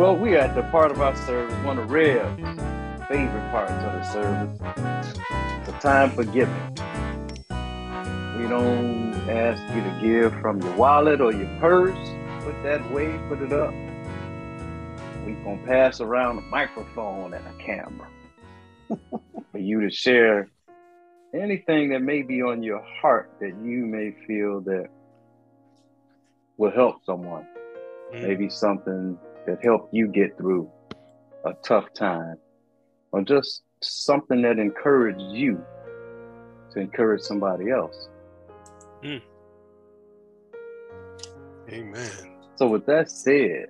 Well, we are at the part of our service, one of Rev's favorite parts of the service, the time for giving. We don't ask you to give from your wallet or your purse. Put that way, put it up. We gonna pass around a microphone and a camera for you to share anything that may be on your heart that you may feel that will help someone. Mm. Maybe something that helped you get through a tough time, or just something that encouraged you to encourage somebody else. Mm. Amen. So, with that said,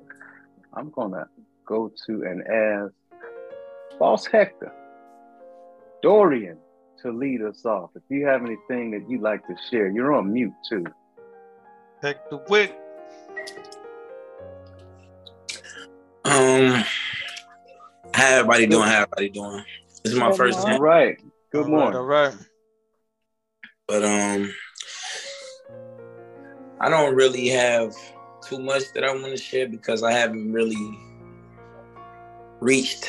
I'm gonna go to and ask Boss Hector, Dorian, to lead us off. If you have anything that you'd like to share, you're on mute too. Hector Wick. Um, how everybody doing? How everybody doing? This is my Good first morning. time. All right. Good morning. Right, all right. But um, I don't really have too much that I want to share because I haven't really reached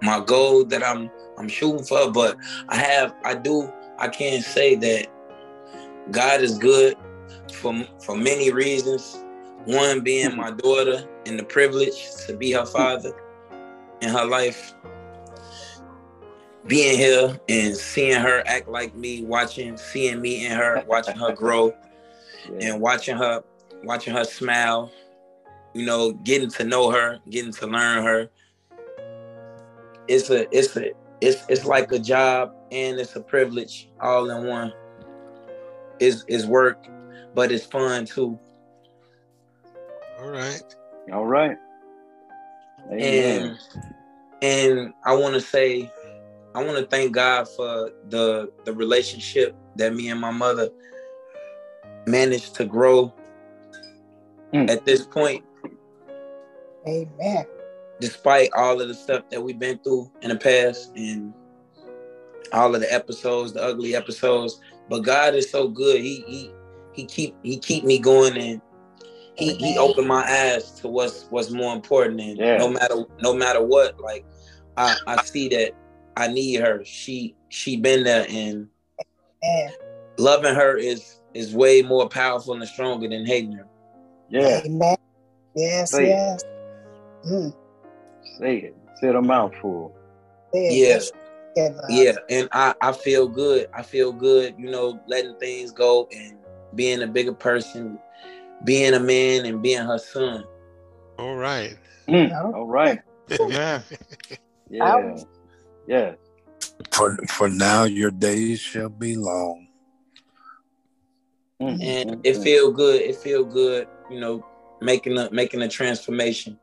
my goal that I'm I'm shooting for. But I have I do I can't say that God is good for for many reasons. One being my daughter and the privilege to be her father in her life. Being here and seeing her act like me, watching, seeing me and her, watching her grow, yeah. and watching her, watching her smile, you know, getting to know her, getting to learn her. It's a, it's a, it's it's like a job and it's a privilege all in one. Is is work, but it's fun too. All right. All right. Amen. And and I want to say, I want to thank God for the the relationship that me and my mother managed to grow mm. at this point. Amen. Despite all of the stuff that we've been through in the past and all of the episodes, the ugly episodes, but God is so good. He he he keep he keep me going and he, he opened my eyes to what's what's more important and yeah. no matter no matter what like I, I see that I need her she she been there and yeah. loving her is is way more powerful and stronger than hating her yeah Amen. yes Say yes it. Mm. say it say a mouthful yes yeah. yeah and I I feel good I feel good you know letting things go and being a bigger person being a man and being her son. All right. Mm, all right. Yeah. yeah. Yeah. For for now, your days shall be long. Mm-hmm. And it feel good. It feel good. You know, making a making a transformation.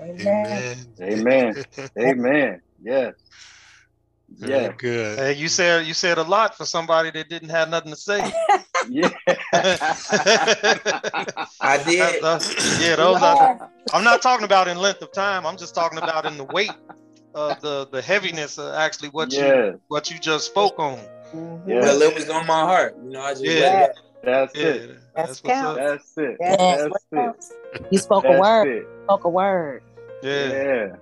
Amen. Amen. Amen. Yes. Yeah. good. Hey, you said you said a lot for somebody that didn't have nothing to say. yeah. I did. yeah, those are, I'm not talking about in length of time. I'm just talking about in the weight of the the heaviness of actually what yes. you what you just spoke on. Mm-hmm. Yes. Well, it was on my heart. You know, I just yeah. That's yeah. it. That's, that's That's it. Yes. That's it. You spoke that's a word. It. Spoke a word. Yeah. Yeah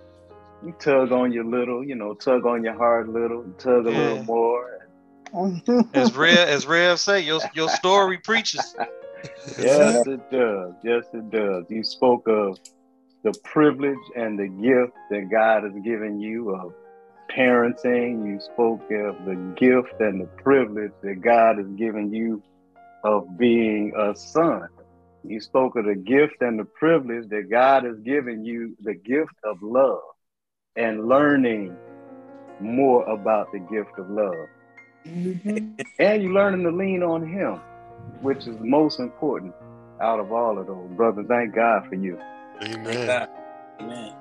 you tug on your little, you know, tug on your heart a little, tug a yeah. little more. as Rev as Rev say, your your story preaches. yes, it does. Yes, it does. You spoke of the privilege and the gift that God has given you of parenting. You spoke of the gift and the privilege that God has given you of being a son. You spoke of the gift and the privilege that God has given you, the gift of love and learning more about the gift of love. Mm-hmm. And you're learning to lean on Him, which is most important out of all of those. Brother, thank God for you. Amen. Amen.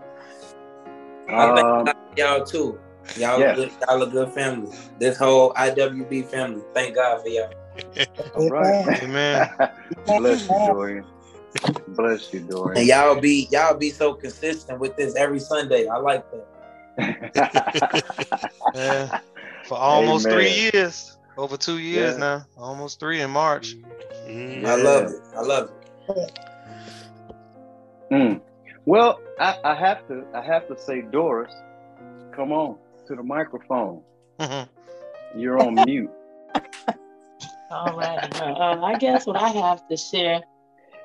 Um, y'all too. Y'all, yeah. good, y'all a good family. This whole IWB family. Thank God for y'all. All right. Amen. Bless you, Dorian. Bless you, Dorian. And y'all be y'all be so consistent with this every Sunday. I like that. yeah. For almost Amen. three years. Over two years yeah. now. Almost three in March. Mm-hmm. I love it. I love it. Mm. Well, I, I, have to I have to say, Doris, come on to the microphone. Mm-hmm. You're on mute. All right. Uh, I guess what I have to share,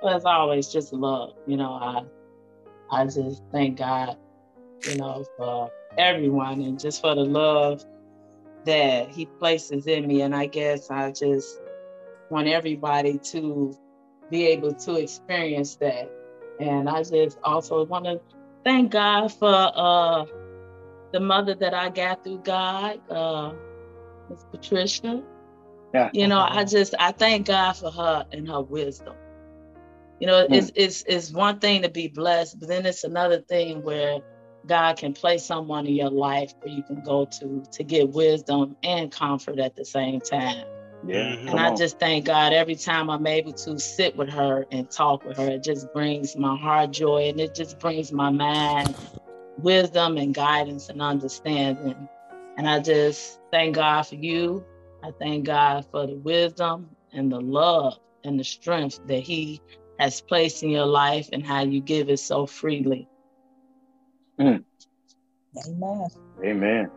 well, always, just love. You know, I I just thank God, you know, for everyone and just for the love that He places in me. And I guess I just want everybody to be able to experience that. And I just also want to thank God for uh, the mother that I got through God, uh, Miss Patricia. Yeah. You know, I just I thank God for her and her wisdom. You know, mm. it's it's it's one thing to be blessed, but then it's another thing where God can place someone in your life where you can go to to get wisdom and comfort at the same time. Yeah. Mm-hmm. And I just thank God every time I'm able to sit with her and talk with her. It just brings my heart joy and it just brings my mind wisdom and guidance and understanding. And I just thank God for you. I thank God for the wisdom and the love and the strength that He has placed in your life and how you give it so freely. Mm. Amen. Amen.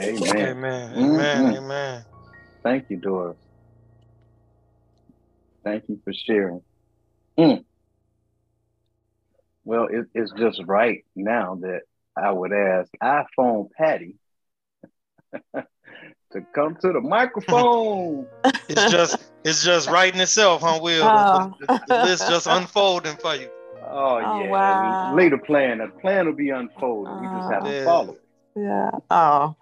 Amen. Amen. Amen. Mm-hmm. Amen. Thank you, Doris. Thank you for sharing. Mm. Well, it, it's just right now that I would ask iPhone Patty to come to the microphone. it's just it's just writing itself, huh, Will? Oh. The, the, the, list just unfolding for you. Oh, oh yeah. Wow. Later plan. A plan will be unfolded. We just have to yeah. follow it. Yeah. Oh.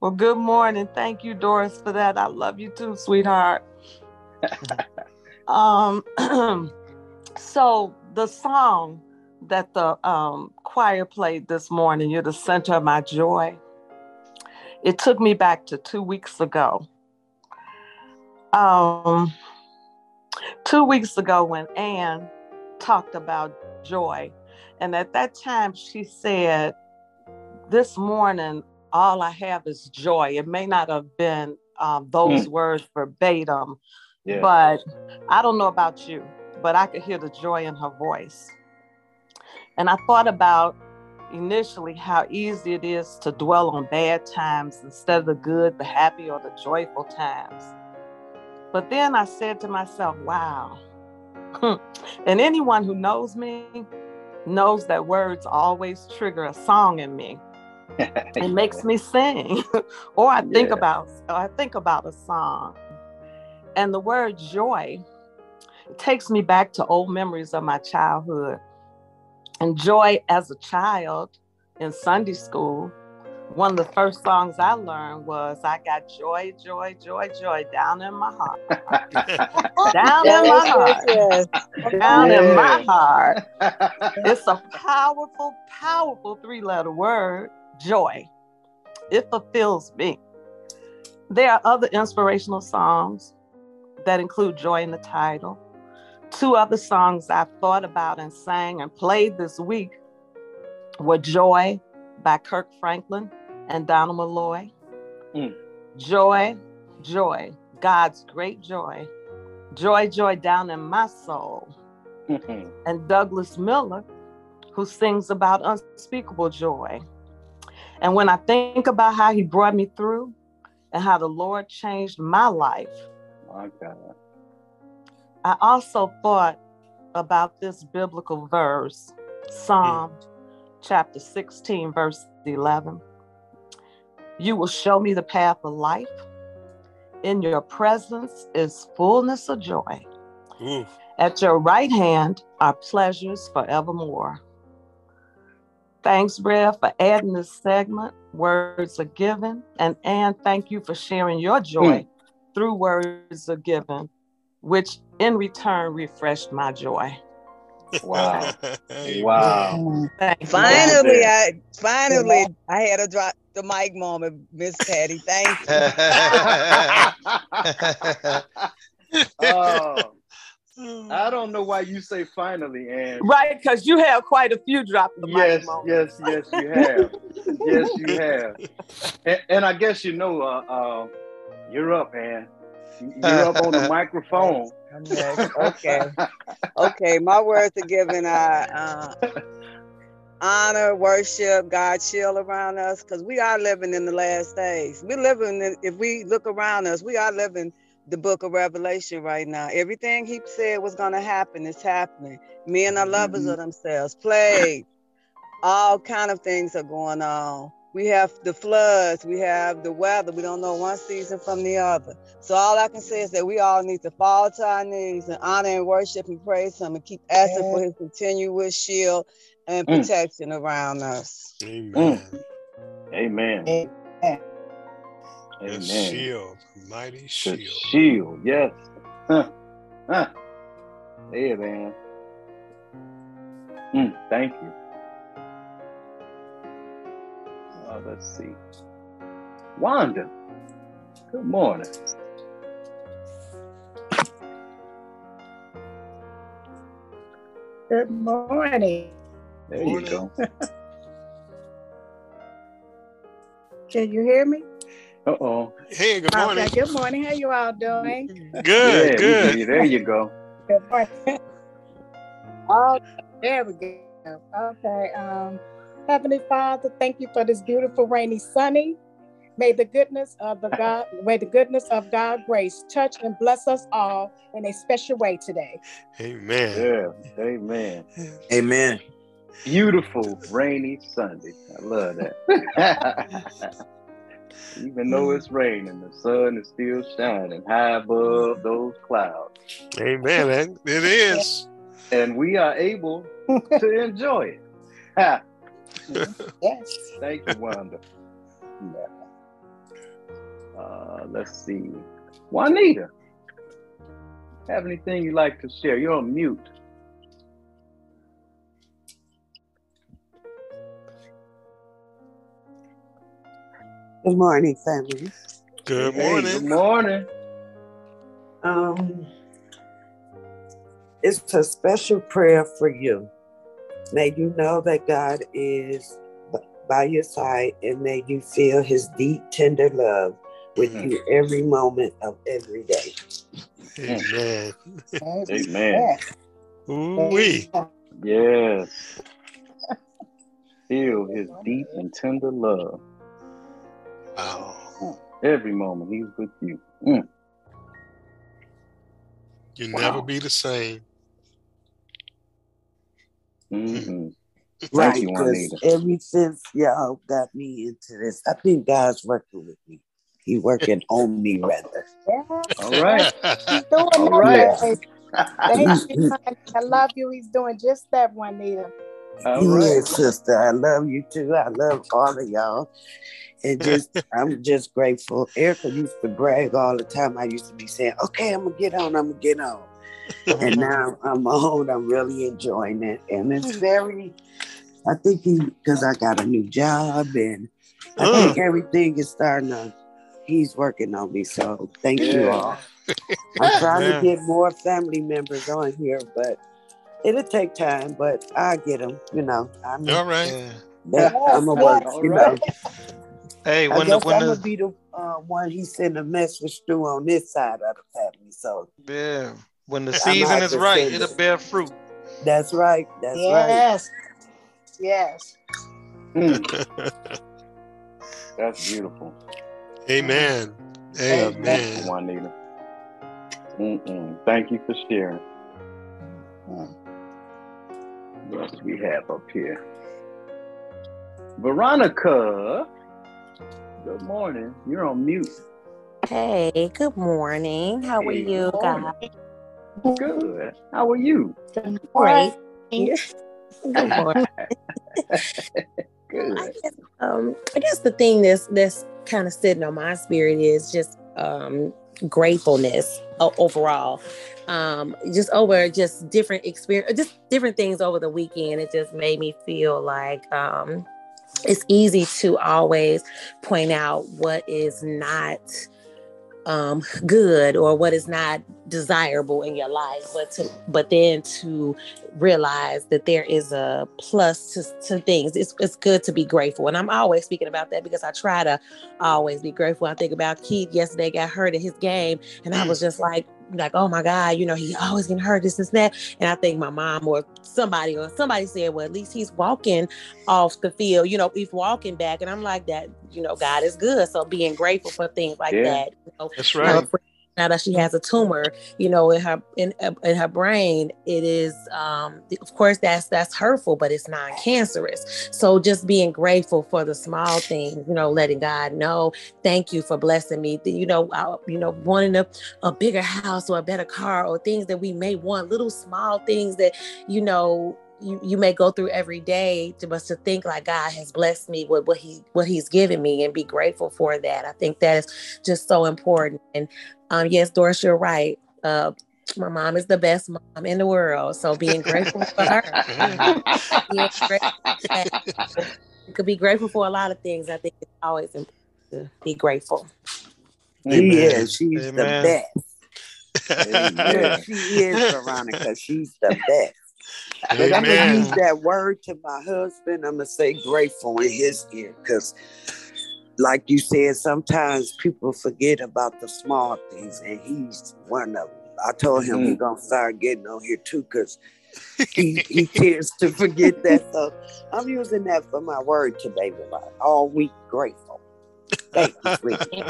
Well, good morning. Thank you, Doris, for that. I love you too, sweetheart. um so the song that the um, choir played this morning, You're the Center of My Joy, it took me back to two weeks ago. Um, two weeks ago, when Ann talked about joy, and at that time she said, This morning, all I have is joy. It may not have been um, those mm. words verbatim, yeah. but I don't know about you, but I could hear the joy in her voice. And I thought about initially how easy it is to dwell on bad times instead of the good, the happy, or the joyful times. But then I said to myself, wow. Hmm. and anyone who knows me knows that words always trigger a song in me. it makes me sing or I think yeah. about or I think about a song. And the word joy takes me back to old memories of my childhood and joy as a child in Sunday school, one of the first songs I learned was I got joy, joy, joy, joy down in my heart. down in my heart. Down yeah. in my heart. It's a powerful, powerful three letter word, joy. It fulfills me. There are other inspirational songs that include joy in the title two other songs I've thought about and sang and played this week were Joy by Kirk Franklin and Donald Malloy. Mm. Joy, joy, God's great joy. Joy, joy down in my soul. and Douglas Miller, who sings about unspeakable joy. And when I think about how he brought me through and how the Lord changed my life, my God. I also thought about this biblical verse, Psalm chapter 16, verse 11. You will show me the path of life. In your presence is fullness of joy. Ooh. At your right hand are pleasures forevermore. Thanks, Rev, for adding this segment. Words are given. And Ann, thank you for sharing your joy mm. through words are given which in return refreshed my joy. Wow. wow. finally, I finally I had a drop the mic moment, Miss Patty. Thank you. oh, I don't know why you say finally, Ann. Right, because you have quite a few drop the yes, mic moments. Yes, yes, you have. yes, you have. And, and, I guess you know, uh, uh, you're up, Ann. You're up on the microphone. okay. Okay. My words are given uh, uh, honor, worship, God chill around us because we are living in the last days. We're living, in, if we look around us, we are living the book of Revelation right now. Everything he said was going to happen is happening. Men are lovers mm-hmm. of themselves, plague, all kind of things are going on. We have the floods, we have the weather. We don't know one season from the other. So all I can say is that we all need to fall to our knees and honor and worship and praise him and keep asking for his continuous shield and mm. protection mm. around us. Amen. Mm. Amen. Amen. Amen. shield, mighty shield. The shield, yes. Huh. Huh. Hey, man. Mm, thank you. Uh, let's see. Wanda, good morning. Good morning. There you go. Can you hear me? Uh oh. Hey, good morning. Okay, good morning. How you all doing? Good, yeah, good. There you go. Good morning. oh, there we go. Okay. Um, Heavenly Father, thank you for this beautiful rainy sunny. May the goodness of the God, may the goodness of God grace touch and bless us all in a special way today. Amen. Yeah. Amen. Amen. Beautiful rainy Sunday. I love that. Even though it's raining, the sun is still shining high above those clouds. Amen. It is. And we are able to enjoy it. yes. Thank you, Wanda. Uh, let's see. Juanita, have anything you'd like to share? You're on mute. Good morning, family. Good hey, morning. Good morning. Um, it's a special prayer for you. May you know that God is by your side and may you feel his deep, tender love with mm-hmm. you every moment of every day. Amen. Amen. Ooh-wee. Yes. Feel his deep and tender love. Wow. Every moment he's with you. Mm. You wow. never be the same. Mm-hmm. Right, because ever since y'all got me into this, I think God's working with me. He working on me rather. Yeah. All right. He's doing All right. Thank you. I love you. He's doing just that, Juanita. All right. sister. I love you too. I love all of y'all and just I'm just grateful. Erica used to brag all the time. I used to be saying, "Okay, I'm gonna get on. I'm gonna get on," and now I'm on. I'm really enjoying it, and it's very. I think he because I got a new job and I uh. think everything is starting to. He's working on me, so thank yeah. you all. I'm trying yeah. to get more family members on here, but it'll take time. But I get them, you know. I'm all right. Yeah, I'm a work, you know. Hey, when I guess the, when I'm gonna be the uh, one he sent a message through on this side of the family. So yeah, when the season is right, it'll it. bear fruit. That's right. That's yes. right. Yes. Mm. That's beautiful. Amen. Amen. Thank you, Juanita. Mm-mm. Thank you for sharing. Mm. What else we have up here? Veronica. Good morning. You're on mute. Hey, good morning. How hey, are you guys? Good. How are you? Great. good morning. good. I guess, um, I guess the thing that's that's kind of sitting on my spirit is just um, gratefulness overall. Um, just over just different experience, just different things over the weekend. It just made me feel like um, it's easy to always point out what is not um, good or what is not desirable in your life but to but then to realize that there is a plus to, to things. It's, it's good to be grateful and i'm always speaking about that because i try to always be grateful. I think about keith yesterday got hurt at his game and i was just like like, oh my God, you know, he always getting hurt, this, and that. And I think my mom or somebody or somebody said, well, at least he's walking off the field, you know, he's walking back. And I'm like, that, you know, God is good. So being grateful for things like yeah. that. You know, That's right now that she has a tumor you know in her in, in her brain it is um of course that's that's hurtful but it's non-cancerous so just being grateful for the small things you know letting god know thank you for blessing me. You know I, you know wanting a, a bigger house or a better car or things that we may want little small things that you know you, you may go through every day to but to think like God has blessed me with what he what he's given me and be grateful for that. I think that is just so important. And um, yes, Doris, you're right. Uh, my mom is the best mom in the world. So being grateful for her. you could be grateful for a lot of things. I think it's always important to be grateful. Amen. Yeah, she's Amen. the best. Amen. she is Veronica. She's the best. But I'm gonna use that word to my husband. I'm gonna say grateful in his ear because, like you said, sometimes people forget about the small things, and he's one of them. I told him mm-hmm. we're gonna start getting on here too because he, he tends to forget that. So I'm using that for my word today, like all week grateful. Thank you,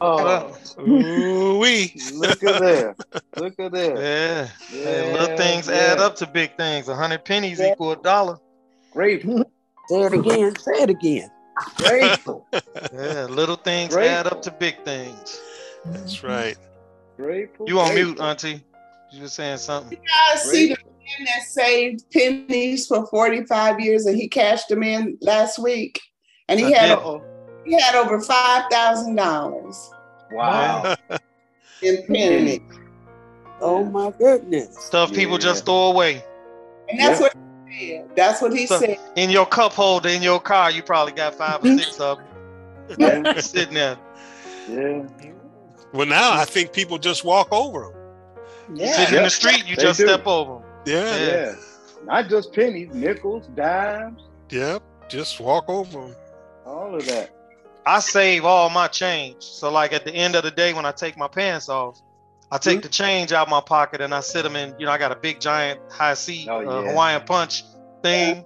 oh, we look at there. Look at there. Yeah. yeah. little things yeah. add up to big things. A hundred pennies yeah. equal a dollar. Grateful. Say it again. Say it again. Grateful. yeah, little things Grateful. add up to big things. That's right. Grateful. You on mute, Auntie? You were saying something. You guys see the man that saved pennies for 45 years and he cashed them in last week? And he I had a, he had over five thousand dollars. Wow. in pennies. Oh my goodness. Stuff yeah. people just throw away. And that's yeah. what he said. That's what he so said. In your cup holder in your car, you probably got five or six of them. Yeah. sitting there. Yeah. Well, now I think people just walk over them. Yeah. Sitting yep. in the street, you they just do. step over them. Yeah. yeah. Yeah. Not just pennies, nickels, dimes. Yep. Just walk over them. All of that. I save all my change. So like at the end of the day, when I take my pants off, I take mm-hmm. the change out my pocket and I sit them in. You know, I got a big giant high seat oh, uh, Hawaiian punch thing. Yeah.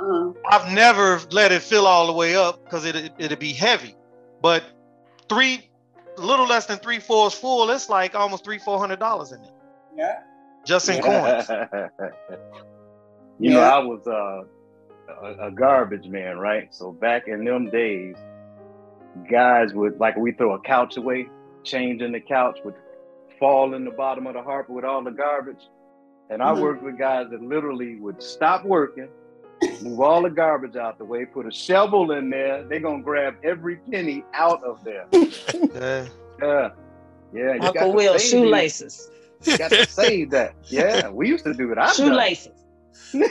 Uh-huh. I've never let it fill all the way up because it, it it'd be heavy. But three, a little less than three fours full, it's like almost three four hundred dollars in it. Yeah. Just in coins. you yeah. know, I was uh, a, a garbage man, right? So back in them days guys would like we throw a couch away, change in the couch would fall in the bottom of the harbor with all the garbage. And mm-hmm. I worked with guys that literally would stop working, move all the garbage out the way, put a shovel in there. They're gonna grab every penny out of there. yeah. Yeah. Yeah. Uncle Will shoelaces. You got to save that. Yeah, we used to do it. I've shoelaces.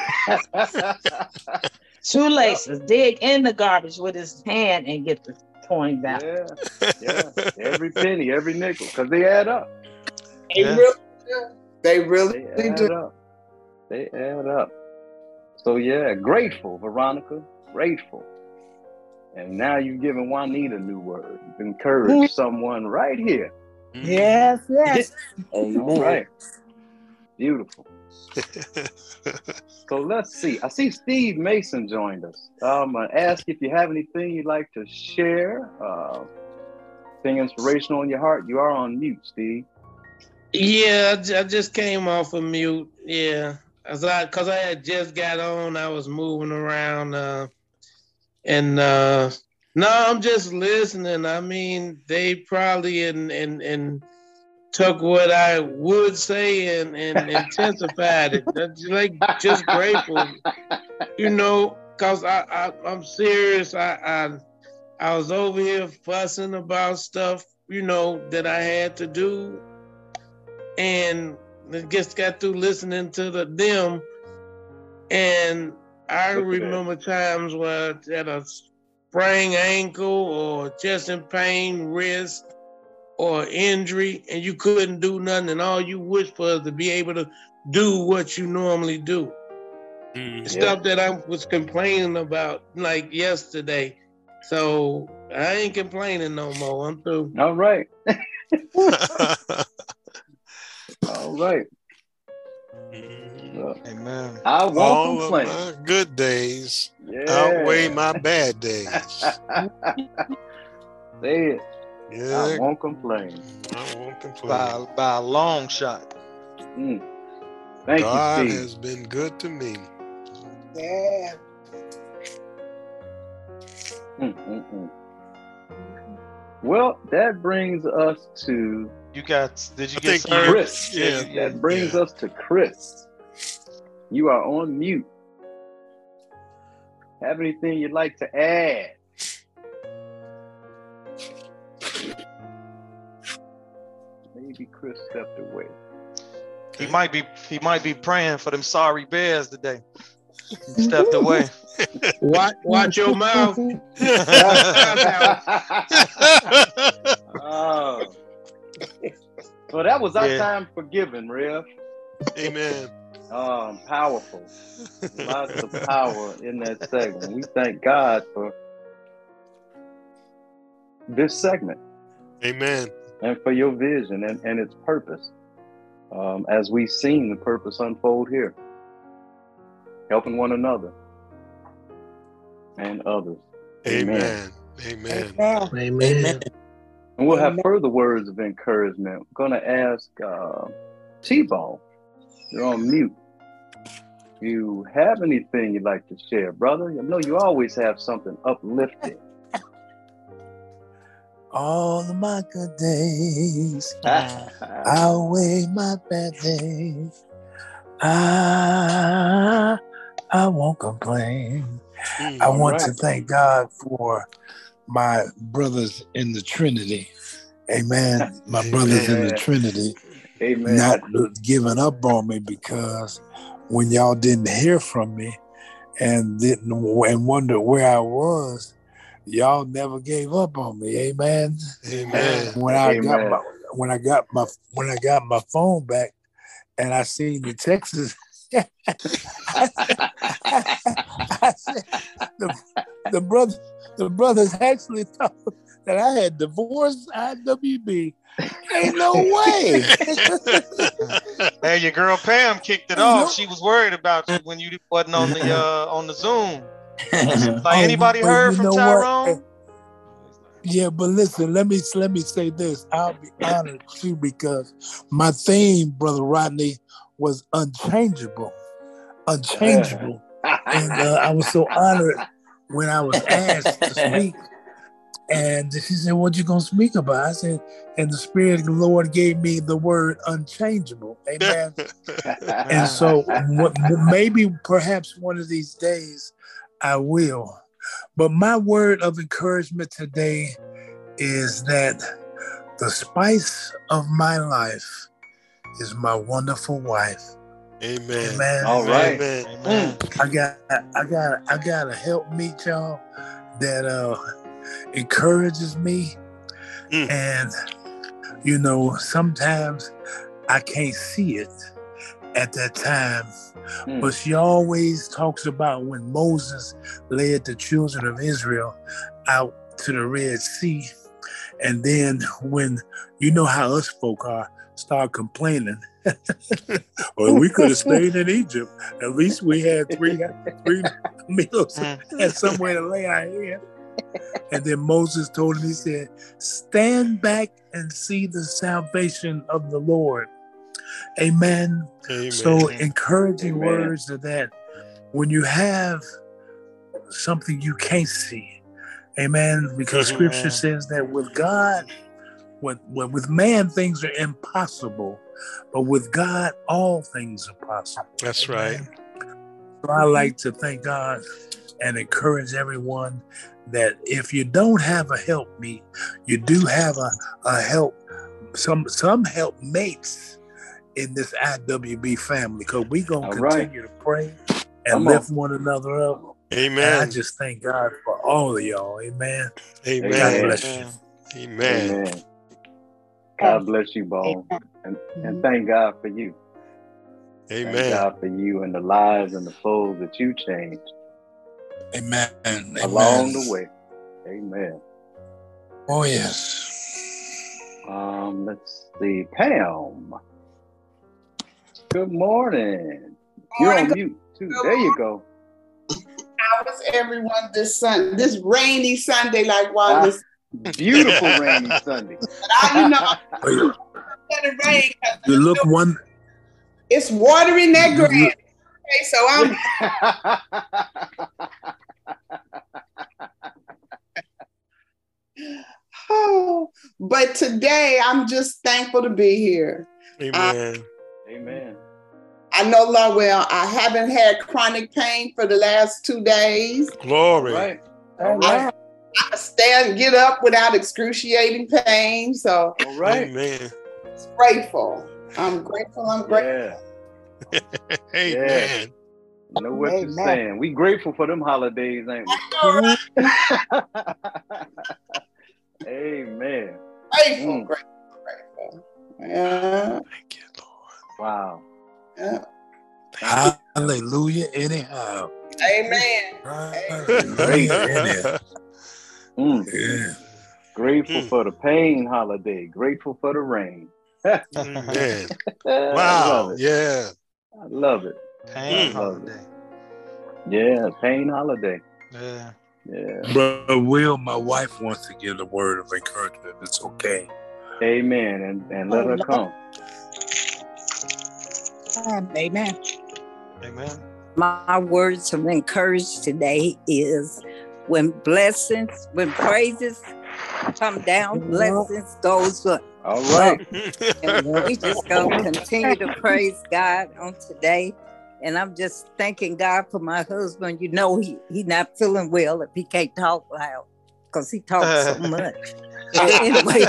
shoelaces. Dig in the garbage with his hand and get the coins out. Yeah, yeah. every penny, every nickel, because they add up. They yeah. really. They really they add do. Up. They add up. So yeah, grateful, Veronica, grateful. And now you've given Juanita a new word. You've encouraged mm-hmm. someone right here. Yes, yes. All right. Beautiful. so let's see. I see Steve Mason joined us. I'm gonna ask if you have anything you'd like to share. Uh, inspirational in your heart. You are on mute, Steve. Yeah, I just came off of mute. Yeah, as I because I had just got on, I was moving around, uh, and uh, no, I'm just listening. I mean, they probably in in in took what I would say and, and intensified it. That's like just grateful, you know, cause I, I I'm serious. I, I I was over here fussing about stuff, you know, that I had to do, and I just got through listening to the them, and I remember times where I had a sprained ankle or chest in pain, wrist or injury and you couldn't do nothing and all you wish for is to be able to do what you normally do. Mm, Stuff yeah. that I was complaining about like yesterday. So I ain't complaining no more. I'm through. All right. All right. Mm-hmm. Amen. I won't All complain. Of my good days yeah. outweigh my bad days. Say it. Yeah. I won't complain. I won't complain. By, by a long shot. Mm. Thank God you, Steve. has been good to me. Yeah. Mm-mm-mm. Well, that brings us to. You got? Did you I get Chris? Yeah. That brings yeah. us to Chris. You are on mute. Have anything you'd like to add? Chris stepped away. He might be he might be praying for them sorry bears today. He stepped away. watch, watch your mouth. oh. Well, that was our yeah. time for giving, Rev. Amen. Um, powerful. Lots of power in that segment. We thank God for this segment. Amen. And for your vision and, and its purpose. Um, as we've seen the purpose unfold here, helping one another and others. Amen. Amen. Amen. Amen. And we'll have further words of encouragement. I'm going to ask uh, TBone, you're on mute. You have anything you'd like to share, brother? I know you always have something uplifting. All of my good days outweigh my bad days. I, I won't complain. Mm, I want right. to thank God for my brothers in the Trinity. Amen. My brothers Amen. in the Trinity. Amen. Not giving up on me because when y'all didn't hear from me and didn't and wonder where I was, y'all never gave up on me. Amen. Amen. When I Amen. got my when I got my when I got my phone back and I seen the Texas I said, the, the brother the brothers actually thought that I had divorced IWB. Ain't no way. hey, your girl Pam kicked it off. She was worried about you when you wasn't on the uh, on the Zoom. like oh, anybody heard from Tyrone? What? Yeah, but listen, let me let me say this. I'll be honored too because my theme, brother Rodney, was unchangeable, unchangeable, and uh, I was so honored when I was asked to speak. And she said, "What you gonna speak about?" I said, "And the Spirit of the Lord gave me the word unchangeable." Amen. and so, what, maybe, perhaps one of these days, I will. But my word of encouragement today is that the spice of my life is my wonderful wife. Amen. Amen. All right. Amen. Amen. I got I got I gotta help meet y'all that uh encourages me. Mm. And you know, sometimes I can't see it at that time. Mm. But she always talks about when Moses led the children of Israel out to the Red Sea. And then when you know how us folk are, start complaining. well, we could have stayed in Egypt. At least we had three three meals mm. and somewhere to lay our head. And then Moses told him, he said, Stand back and see the salvation of the Lord. Amen. Amen. So encouraging Amen. words of that when you have something you can't see. Amen. Because mm-hmm. scripture says that with God, with, with man, things are impossible, but with God, all things are possible. That's Amen. right. So I like to thank God and encourage everyone that if you don't have a help me, you do have a, a help, some some help mates in this IWB family because we're going to continue right. to pray and Come lift on. one another up. Amen. And I just thank God for all of y'all. Amen. Amen. God bless you. Amen. Amen. God bless you, Bone. And, and thank God for you. Amen. Thank God for you and the lives and the souls that you changed. Amen. Along the way. Amen. Oh yes. Um, let's see. Pam. Good morning. You're on mute too. There you go. How was everyone this sun this rainy Sunday like Wallace? Ah, beautiful rainy Sunday. But I, you know, let it rain. 'cause You look one. It's watering that grass. Okay, so I'm Oh, but today I'm just thankful to be here. Amen. Amen. I know Lord well, I haven't had chronic pain for the last two days. Glory. Right. I, I stand, get up without excruciating pain. So All right. Amen. grateful. I'm grateful. I'm grateful. Yeah. Amen. Know what you're saying. We grateful for them holidays, ain't we? right. Amen. Grateful, Mm. grateful, grateful. Yeah, Thank you, Lord. Wow. Yeah. Hallelujah. Anyhow. Amen. Hallelujah. Anyhow. Mm. Yeah. Grateful Mm. for the pain holiday. Grateful for the rain. Amen. I Wow. love. Yeah. I love it. Pain Mm. holiday. Yeah, pain holiday. Yeah. Yeah. Brother Will, my wife wants to give a word of encouragement. It's okay. Amen. And and let Oh, her Lord. Come. Amen. Amen. My words of encouragement today is when blessings, when praises come down, blessings goes up. All right. And we just gonna continue to praise God on today. And I'm just thanking God for my husband. You know he he not feeling well if he can't talk loud because he talks so much. Anyway,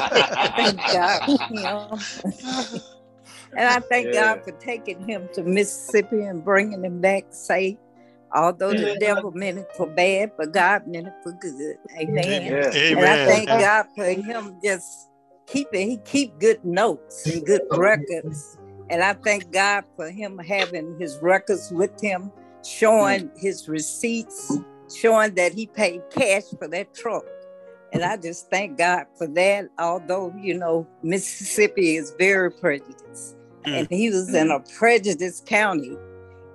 thank God for him. And I thank Yeah. God for taking him to Mississippi and bringing him back safe. Although the devil meant it for bad, but God meant it for good. Amen. Yeah. And I thank God for him just keeping, he keep good notes and good records. And I thank God for him having his records with him, showing his receipts, showing that he paid cash for that truck. And I just thank God for that. Although, you know, Mississippi is very prejudiced. And mm. he was in a prejudiced county.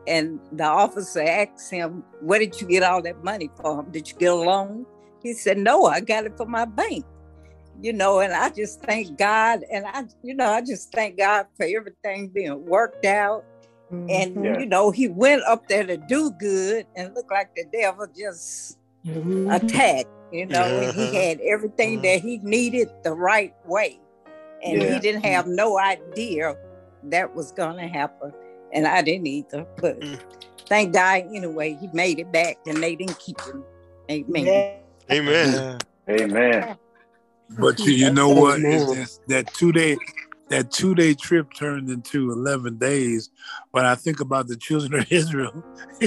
And the officer asked him, Where did you get all that money from? Did you get a loan? He said, No, I got it from my bank. You know, and I just thank God. And I, you know, I just thank God for everything being worked out. And, Yeah. you know, he went up there to do good and looked like the devil just mm-hmm. attacked, you know, and he had everything mm-hmm. that he needed the right way. And Yeah. he didn't have no idea that was going to happen. And I didn't either. But Mm. thank God anyway, he made it back and they didn't keep him. Amen. Amen. Amen. But you, you know what? Amen. It's just that two day that two day trip turned into eleven days. When I think about the children of Israel,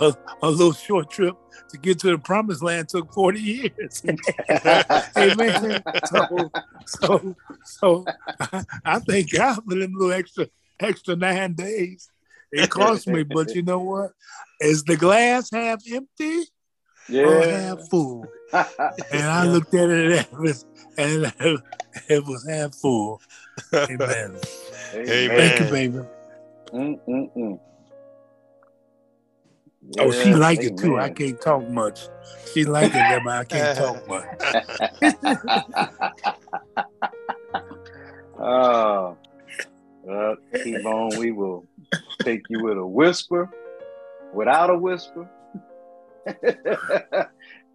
a, a little short trip to get to the promised land took 40 years. Amen. So so so I, I thank God for them little extra extra nine days. It cost me, but you know what? Is the glass half empty or Yeah. half full? And I looked at it and it was, and it was half full. Amen. Amen. Thank you, Amen. baby. Mm-mm-mm. Oh, she Yeah, like it too. I can't talk much. She like it, but I can't talk much. Oh, well, keep on. We will take you with a whisper, without a whisper.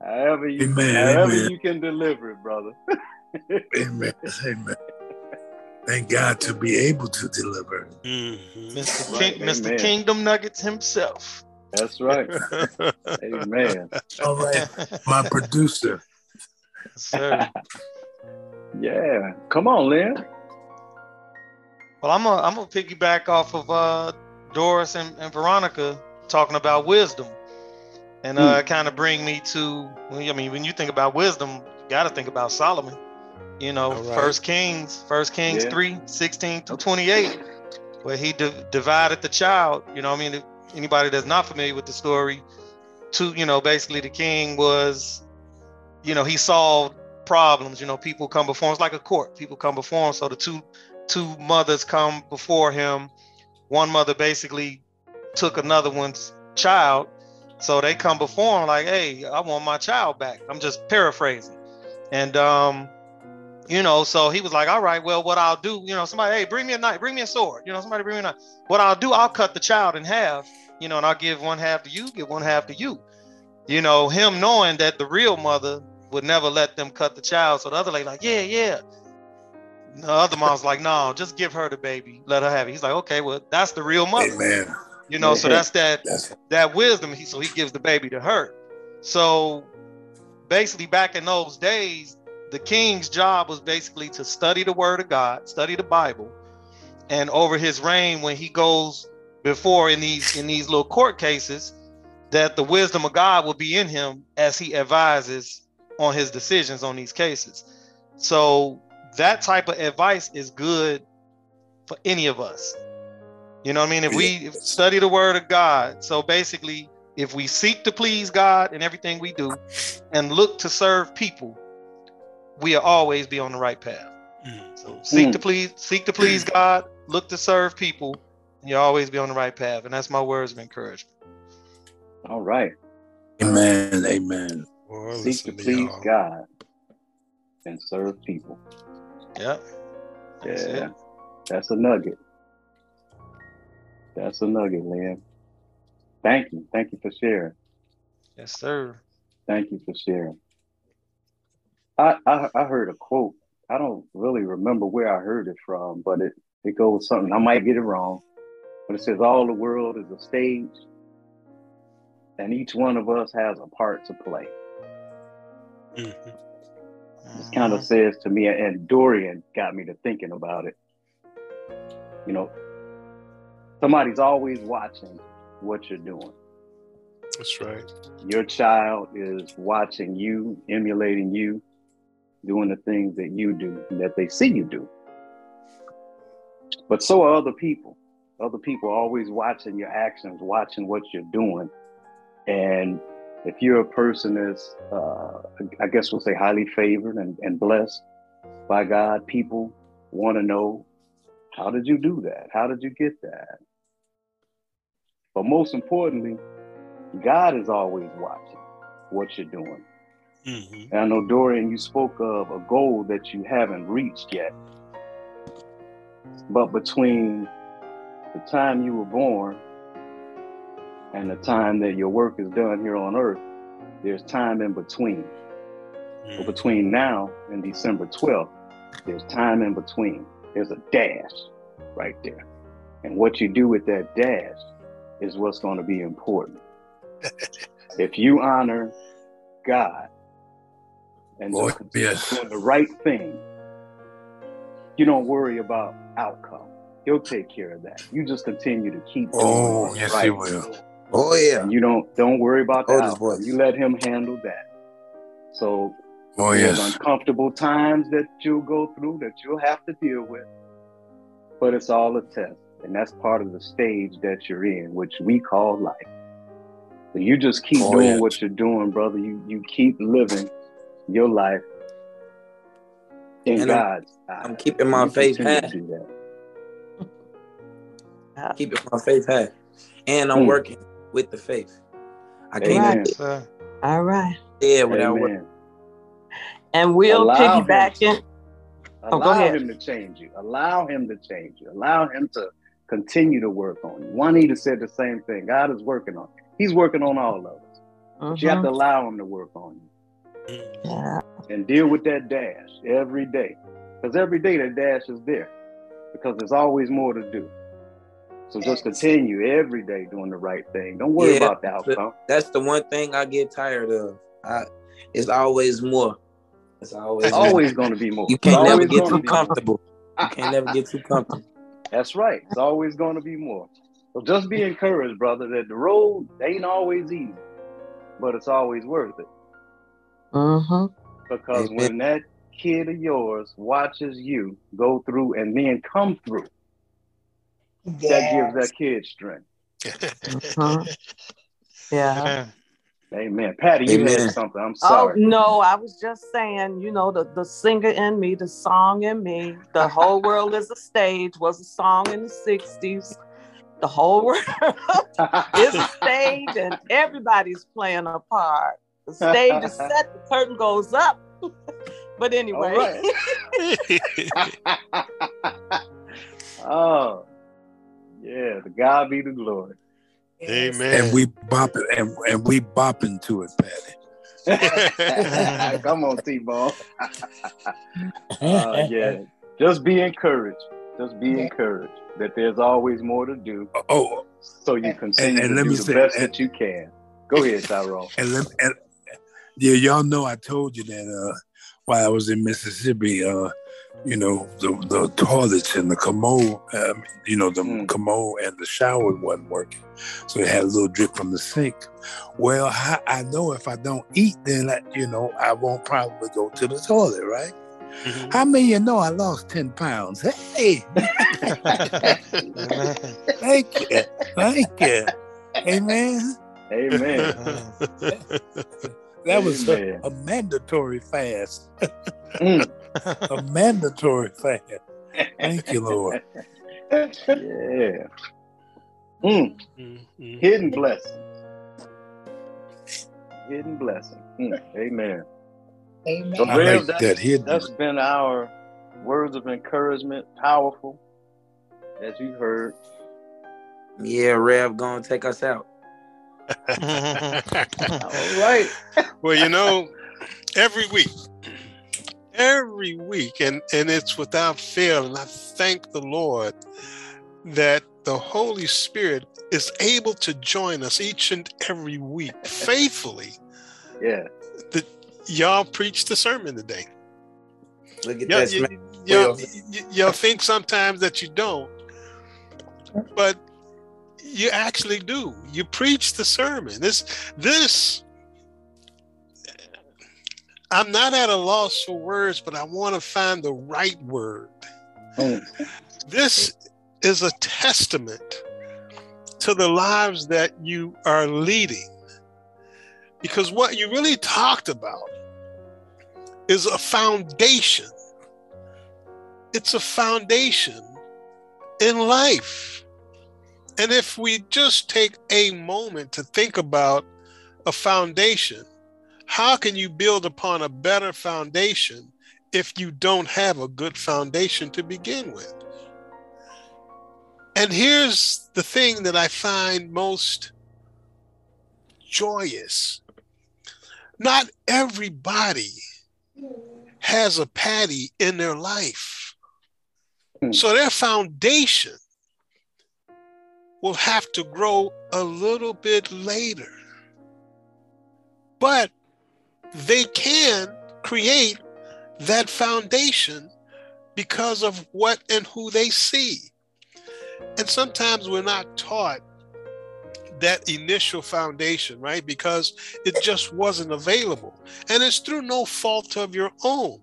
however you, Amen, however amen. you can deliver it, brother. Amen. Amen. Thank God to be able to deliver. Mm-hmm. Mr. Right, King, Mr. Kingdom Nuggets himself. That's right. Amen. All right, my producer. Sir. Yeah. Come on, Len. Well, I'm gonna I'm gonna piggyback off of uh, Doris and, and Veronica talking about wisdom, and uh, kind of bring me to. I mean, when you think about wisdom, you got to think about Solomon. You know, right. First Kings, First Kings yeah. 3, 16 to 28, where he di- divided the child. You know, I mean, anybody that's not familiar with the story, to you know, basically the king was, you know, he solved problems. You know, people come before him. It's like a court. People come before him. So the two two mothers come before him. One mother basically took another one's child. So they come before him like, hey, I want my child back. I'm just paraphrasing. And um, you know, so he was like, all right, well, what I'll do, you know, somebody, hey, bring me a knife, bring me a sword. You know, somebody bring me a knife. What I'll do, I'll cut the child in half, you know, and I'll give one half to you, give one half to you. You know, him knowing that the real mother would never let them cut the child. So the other lady, like, yeah, yeah. The other mom's like, no, just give her the baby, let her have it. He's like, okay, well, that's the real mother. Amen. You know, so that's that that's... that wisdom. He, so he gives the baby to her. So basically, back in those days, the king's job was basically to study the word of God, study the Bible, and over his reign, when he goes before in these in these little court cases, that the wisdom of God will be in him as he advises on his decisions on these cases. So that type of advice is good for any of us. You know what I mean? If we study the word of God, so basically, if we seek to please God in everything we do and look to serve people, we'll always be on the right path. Mm. So seek mm. to please, seek to please God, look to serve people, and you'll always be on the right path. And that's my words of encouragement. All right. Amen. Amen. Well, seek to please y'all. God and serve people. Yep. That's yeah. It. That's a nugget. That's a nugget, Len. Thank you. Thank you for sharing. Yes, sir. Thank you for sharing. I, I, I heard a quote. I don't really remember where I heard it from, but it, it goes something. I might get it wrong, but it says all the world is a stage, and each one of us has a part to play. Mm-hmm. This kind of says to me, and Dorian got me to thinking about it. You know, somebody's always watching what you're doing. That's right. Your child is watching you, emulating you, doing the things that you do, that they see you do. But so are other people. Other people always watching your actions, watching what you're doing. And if you're a person that's, uh, I guess we'll say, highly favored and, and blessed by God, people want to know how did you do that? How did you get that? But most importantly, God is always watching what you're doing. Mm-hmm. And I know, Dorian, you spoke of a goal that you haven't reached yet. But between the time you were born and the time that your work is done here on earth, there's time in between. Mm-hmm. But between now and December 12th, there's time in between. There's a dash right there. And what you do with that dash is what's going to be important. if you honor God and Boy, yes. doing the right thing, you don't worry about outcome. He'll take care of that. You just continue to keep. Oh, yes, right. he will. Oh yeah. And you don't don't worry about that. Oh, you let him handle that. So oh, yes. uncomfortable times that you'll go through that you'll have to deal with. But it's all a test. And that's part of the stage that you're in, which we call life. So you just keep oh, doing what you're doing, brother. You you keep living your life in and God's I'm, I'm keeping my faith high. Keeping my faith high. And I'm hmm. working with the faith. I can't right. All right. Yeah, without working. And we'll Allow piggyback in. Oh, Allow him to change you. Allow him to change you. Allow him to continue to work on you. Juanita said the same thing. God is working on you. He's working on all of us. Mm-hmm. But you have to mm-hmm. allow him to work on you. Mm-hmm. Yeah. And deal with that dash every day. Because every day that dash is there. Because there's always more to do. So just continue every day doing the right thing. Don't worry yeah, about the outcome. That's the one thing I get tired of. I, it's always more. It's always always going to be more. You can't never get too comfortable. you can't never get too comfortable. That's right. It's always going to be more. So just be encouraged, brother, that the road ain't always easy, but it's always worth it. Uh-huh. Because when that kid of yours watches you go through and then come through, yes. that gives that kid strength. uh-huh. Yeah. Amen. Patty, you Amen. had something. I'm oh, sorry. Oh no, I was just saying, you know, the, the singer in me, the song in me, the whole world is a stage was a song in the 60s. The whole world is a stage and everybody's playing a part. The stage is set, the curtain goes up. but anyway. oh, yeah, the God be the glory. Amen. And we bopping and, and we bopping to it, Patty. Come on, TBone. uh, yeah, just be encouraged. Just be encouraged that there's always more to do. Oh, so you continue and, and to do the say, best and, that you can. Go ahead, Tyrone. And, let, and yeah, y'all know I told you that uh, while I was in Mississippi, uh, you know, the, the toilets and the commode, um, you know, the mm. commode and the shower wasn't working. So it had a little drip from the sink. Well, I, I know if I don't eat, then, I, you know, I won't probably go to the toilet, right? Mm-hmm. How many you know I lost 10 pounds? Hey! Thank you. Thank you. Amen. Amen. That was a, a, mandatory fast. mm. a mandatory fast. Thank you, Lord. Yeah. Mm. Mm-hmm. Hidden blessing. Hidden blessing. Mm. Amen. Amen. So, Rev, like that's, that that's been our words of encouragement, powerful, as you heard. Yeah, Rev, gonna take us out. All right. well, you know, every week, every week, and, and it's without fail, and I thank the Lord that the Holy Spirit is able to join us each and every week faithfully. Yeah. That y'all preach the sermon today. Look at y'all, that. Y'all, y'all, y'all think sometimes that you don't, but you actually do. You preach the sermon. This this I'm not at a loss for words, but I want to find the right word. Oh. This is a testament to the lives that you are leading. Because what you really talked about is a foundation. It's a foundation in life. And if we just take a moment to think about a foundation, how can you build upon a better foundation if you don't have a good foundation to begin with? And here's the thing that I find most joyous not everybody has a Patty in their life. Hmm. So their foundation will have to grow a little bit later. But they can create that foundation because of what and who they see. And sometimes we're not taught that initial foundation, right? Because it just wasn't available. And it's through no fault of your own.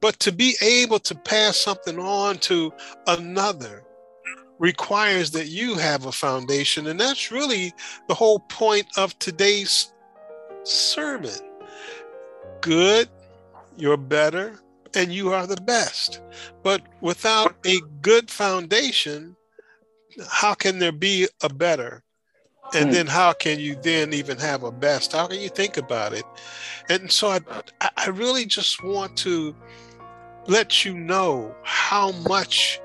But to be able to pass something on to another requires that you have a foundation. And that's really the whole point of today's sermon. Good, you're better, and you are the best. But without a good foundation, how can there be a better? And hmm. then how can you then even have a best? How can you think about it? And so I, I really just want to let you know how much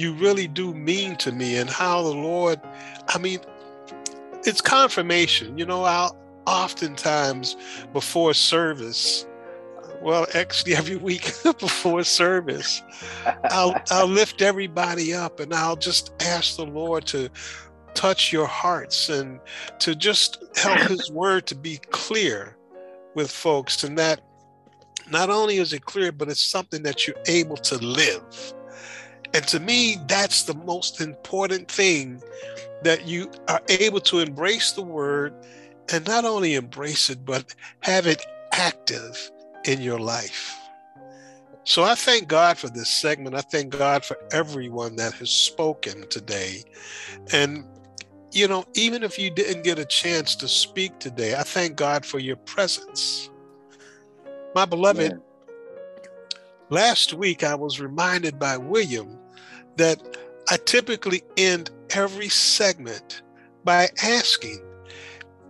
you really do mean to me and how the Lord, I mean, it's confirmation. You know, I'll oftentimes before service, well, actually every week before service, I'll, I'll lift everybody up and I'll just ask the Lord to touch your hearts and to just help his word to be clear with folks and that not only is it clear, but it's something that you're able to live. And to me, that's the most important thing that you are able to embrace the word and not only embrace it, but have it active in your life. So I thank God for this segment. I thank God for everyone that has spoken today. And, you know, even if you didn't get a chance to speak today, I thank God for your presence. My beloved, yeah. last week I was reminded by William that I typically end every segment by asking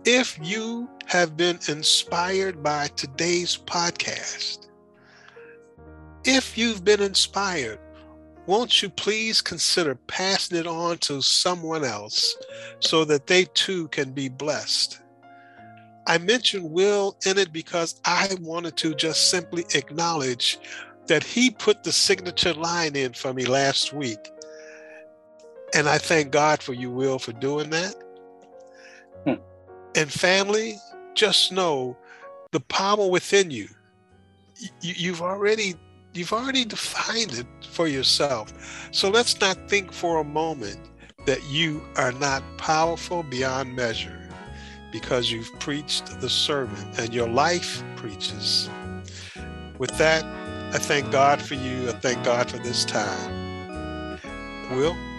if you have been inspired by today's podcast. If you've been inspired, won't you please consider passing it on to someone else so that they too can be blessed? I mentioned Will in it because I wanted to just simply acknowledge that he put the signature line in for me last week. And I thank God for you, Will, for doing that. Hmm. And family, just know the power within you. you. You've already you've already defined it for yourself. So let's not think for a moment that you are not powerful beyond measure because you've preached the sermon and your life preaches. With that, I thank God for you. I thank God for this time. Will?